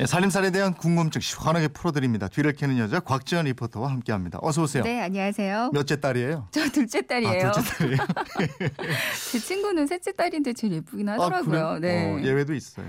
예, 살림살이에 대한 궁금증 시원하게 풀어드립니다. 뒤를 캐는 여자 곽지연 리포터와 함께합니다. 어서 오세요. 네, 안녕하세요. 몇째 딸이에요? 저 둘째 딸이에요. 아, 둘째 딸이에요. 제 친구는 셋째 딸인데 제일 예쁘긴 아, 하더라고요. 그래요? 네. 어, 예외도 있어요.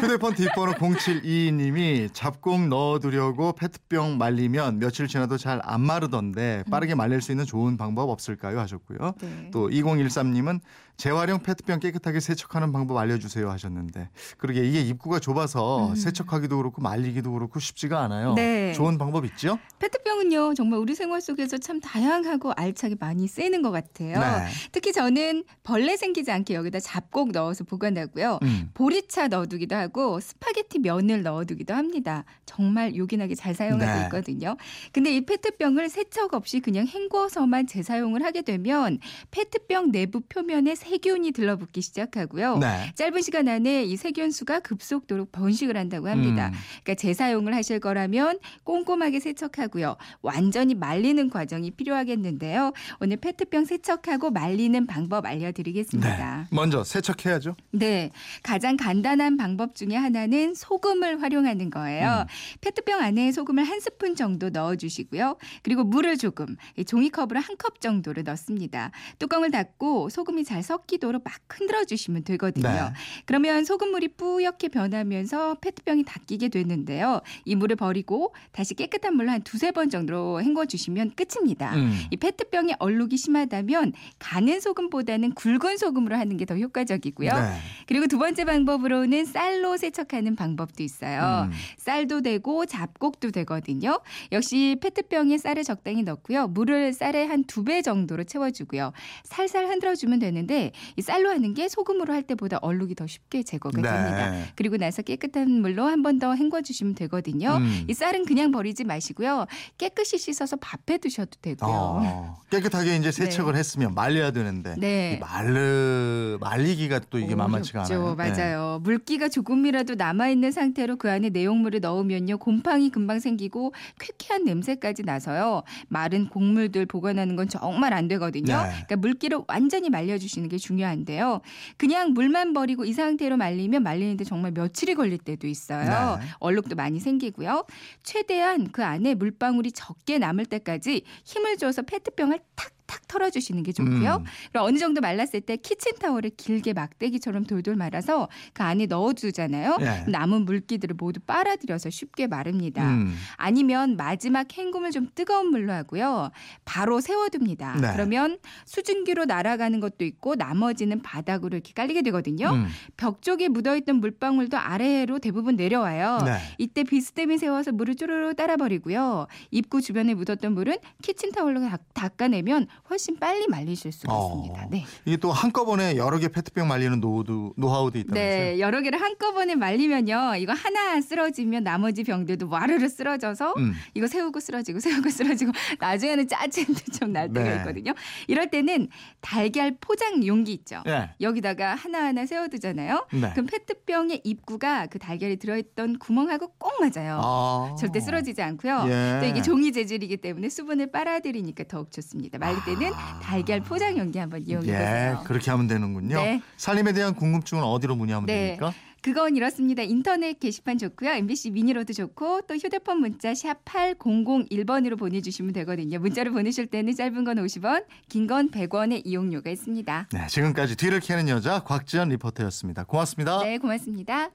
휴대폰 뒷번호 0722님이 잡곡 넣어두려고 페트병 말리면 며칠 지나도 잘 안 마르던데 빠르게 말릴 수 있는 좋은 방법 없을까요? 하셨고요. 네. 또 2013님은 재활용 페트병 깨끗하게 세척하는 방법 알려주세요 하셨는데 그러게 이게 입구가 좁아서 세척 하기도 그렇고 말리기도 그렇고 쉽지가 않아요. 음. 네. 좋은 방법 있죠? 페트병은요, 정말 우리 생활 속에서 참 다양하고 알차게 많이 쓰이는 것 같아요. 네. 특히 저는 벌레 생기지 않게 여기다 잡곡 넣어서 보관하고요. 음. 보리차 넣어두기도 하고 스파게티 면을 넣어두기도 합니다. 정말 요긴하게 잘 사용하고 네. 있거든요. 근데 이 페트병을 세척 없이 그냥 헹궈서만 재사용을 하게 되면 페트병 내부 표면에 세균이 들러붙기 시작하고요. 네. 짧은 시간 안에 이 세균수가 급속도로 번식을 한다고 합니다. 음. 그러니까 재사용을 하실 거라면 꼼꼼하게 세척하고요. 완전히 말리는 과정이 필요하겠는데요. 오늘 페트병 세척하고 말리는 방법 알려드리겠습니다. 네. 먼저 세척해야죠. 네. 가장 간단한 방법 중에 하나는 소금을 활용하는 거예요. 페트병 안에 소금을 한 스푼 정도 넣어주시고요. 그리고 물을 조금, 이 종이컵으로 한 컵 정도를 넣습니다. 뚜껑을 닫고 소금이 잘 섞이도록 막 흔들어 주시면 되거든요. 네. 그러면 소금물이 뿌옇게 변하면서 페트병이 닦이게 되는데요. 이 물을 버리고 다시 깨끗한 물로 한 두세 번 정도로 헹궈 주시면 끝입니다. 음. 이 페트병에 얼룩이 심하다면 가는 소금보다는 굵은 소금으로 하는 게 더 효과적이고요. 네. 그리고 두 번째 방법으로는 쌀로 세척하는 방법도 있어요. 음. 쌀도 되고 잡곡도 되거든요. 역시 페트병에 쌀을 적당히 넣고요. 물을 쌀에 한두 배 정도로 채워주고요. 살살 흔들어주면 되는데 이 쌀로 하는 게 소금으로 할 때보다 얼룩이 더 쉽게 제거가 네. 됩니다. 그리고 나서 깨끗한 물로 한 번 더 헹궈 주시면 되거든요. 음. 이 쌀은 그냥 버리지 마시고요. 깨끗이 씻어서 밥해 두셔도 되고요. 어, 깨끗하게 이제 세척을 했으면 말려야 되는데 네. 이 말르 말리기가 또 이게 만만치가. 않아요. 네. 맞아요. 물기가 조금이라도 남아 있는 상태로 그 안에 내용물을 넣으면요 곰팡이 금방 생기고 쾌쾌한 냄새까지 나서요 마른 곡물들 보관하는 건 정말 안 되거든요. 네. 그러니까 물기를 완전히 말려주시는 게 중요한데요. 그냥 물만 버리고 이 상태로 말리면 말리는데 정말 며칠이 걸릴 때도 있어요. 네. 얼룩도 많이 생기고요. 최대한 그 안에 물방울이 적게 남을 때까지 힘을 줘서 페트병을 탁 탁 털어주시는 게 좋고요. 음. 그리고 어느 정도 말랐을 때 키친타월을 길게 막대기처럼 돌돌 말아서 그 안에 넣어두잖아요. 예. 남은 물기들을 모두 빨아들여서 쉽게 마릅니다. 음. 아니면 마지막 헹굼을 좀 뜨거운 물로 하고요. 바로 세워둡니다. 네. 그러면 수증기로 날아가는 것도 있고 나머지는 바닥으로 이렇게 깔리게 되거든요. 음. 벽 쪽에 묻어있던 물방울도 아래로 대부분 내려와요. 네. 이때 비스듬히 세워서 물을 쪼르르 따라 버리고요. 입구 주변에 묻었던 물은 키친타올로 닦- 닦아내면 훨씬 빨리 말리실 수가 어. 있습니다. 네. 이게 또 한꺼번에 여러 개 페트병 말리는 노하우도, 노하우도 있다면서요? 네, 여러 개를 한꺼번에 말리면요. 이거 하나 쓰러지면 나머지 병들도 와르르 쓰러져서 음. 이거 세우고 쓰러지고 세우고 쓰러지고 나중에는 짜증도 좀 날 때가 네. 있거든요. 이럴 때는 달걀 포장 용기 있죠. 예. 여기다가 하나하나 세워두잖아요. 네. 그럼 페트병의 입구가 그 달걀이 들어있던 구멍하고 꼭 맞아요. 아. 절대 쓰러지지 않고요. 예. 또 이게 종이 재질이기 때문에 수분을 빨아들이니까 더욱 좋습니다. 말릴 때는 아. 달걀 포장 용기 한번 이용해 예, 보세요. 그렇게 하면 되는군요. 네. 살림에 대한 궁금증은 어디로 문의하면 네. 됩니까? 그건 이렇습니다. 인터넷 게시판 좋고요. MBC 미니로도 좋고 또 휴대폰 문자 샵 8001번으로 보내주시면 되거든요. 문자로 보내실 때는 짧은 건 50원, 긴 건 100원의 이용료가 있습니다. 네, 지금까지 뒤를 캐는 여자 곽지연 리포터였습니다. 고맙습니다. 네, 고맙습니다.